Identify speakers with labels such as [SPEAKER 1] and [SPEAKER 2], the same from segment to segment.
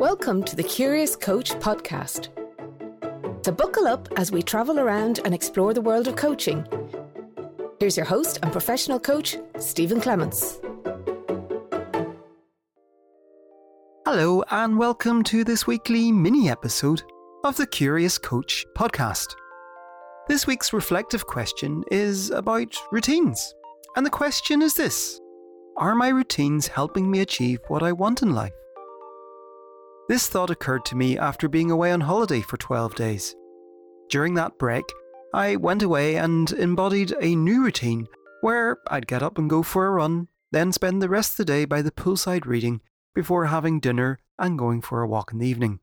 [SPEAKER 1] Welcome to the Curious Coach podcast. So, buckle up as we travel around and explore the world of coaching. Here's your host and professional coach, Stephen Clements.
[SPEAKER 2] Hello, and welcome to this weekly mini episode of the Curious Coach podcast. This week's reflective question is about routines. And the question is this Are my routines helping me achieve what I want in life? This thought occurred to me after being away on holiday for 12 days. During that break, I went away and embodied a new routine where I'd get up and go for a run, then spend the rest of the day by the poolside reading before having dinner and going for a walk in the evening.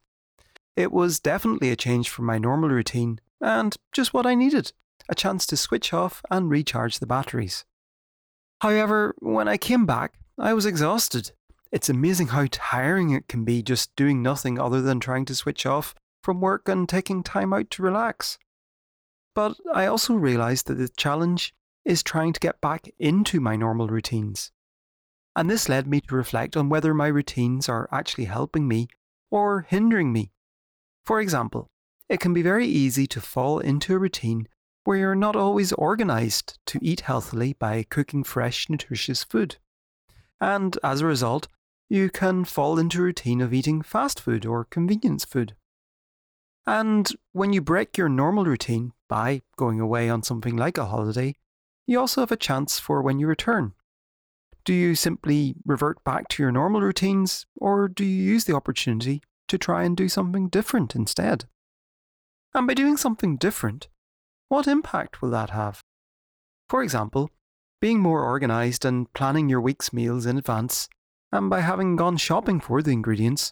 [SPEAKER 2] It was definitely a change from my normal routine and just what I needed a chance to switch off and recharge the batteries. However, when I came back, I was exhausted it's amazing how tiring it can be just doing nothing other than trying to switch off from work and taking time out to relax. But I also realised that the challenge is trying to get back into my normal routines. And this led me to reflect on whether my routines are actually helping me or hindering me. For example, it can be very easy to fall into a routine where you're not always organised to eat healthily by cooking fresh, nutritious food. And as a result, you can fall into a routine of eating fast food or convenience food. And when you break your normal routine by going away on something like a holiday, you also have a chance for when you return. Do you simply revert back to your normal routines, or do you use the opportunity to try and do something different instead? And by doing something different, what impact will that have? For example, being more organised and planning your week's meals in advance and by having gone shopping for the ingredients,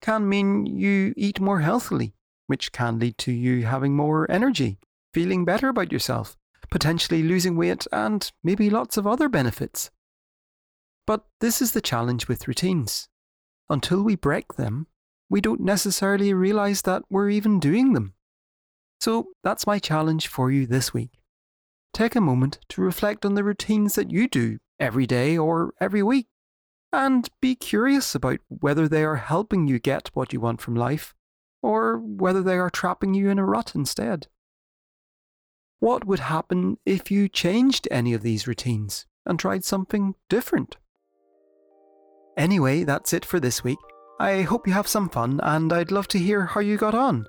[SPEAKER 2] can mean you eat more healthily, which can lead to you having more energy, feeling better about yourself, potentially losing weight, and maybe lots of other benefits. But this is the challenge with routines. Until we break them, we don't necessarily realize that we're even doing them. So that's my challenge for you this week. Take a moment to reflect on the routines that you do every day or every week and be curious about whether they are helping you get what you want from life or whether they are trapping you in a rut instead. What would happen if you changed any of these routines and tried something different? Anyway, that's it for this week. I hope you have some fun and I'd love to hear how you got on.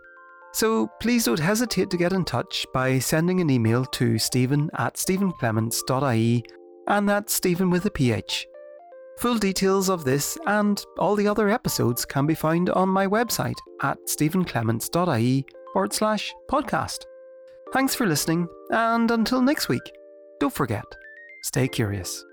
[SPEAKER 2] So please don't hesitate to get in touch by sending an email to stephen at stephenclements.ie and that's Stephen with a PH. Full details of this and all the other episodes can be found on my website at stephenclements.ie forward slash podcast. Thanks for listening, and until next week, don't forget, stay curious.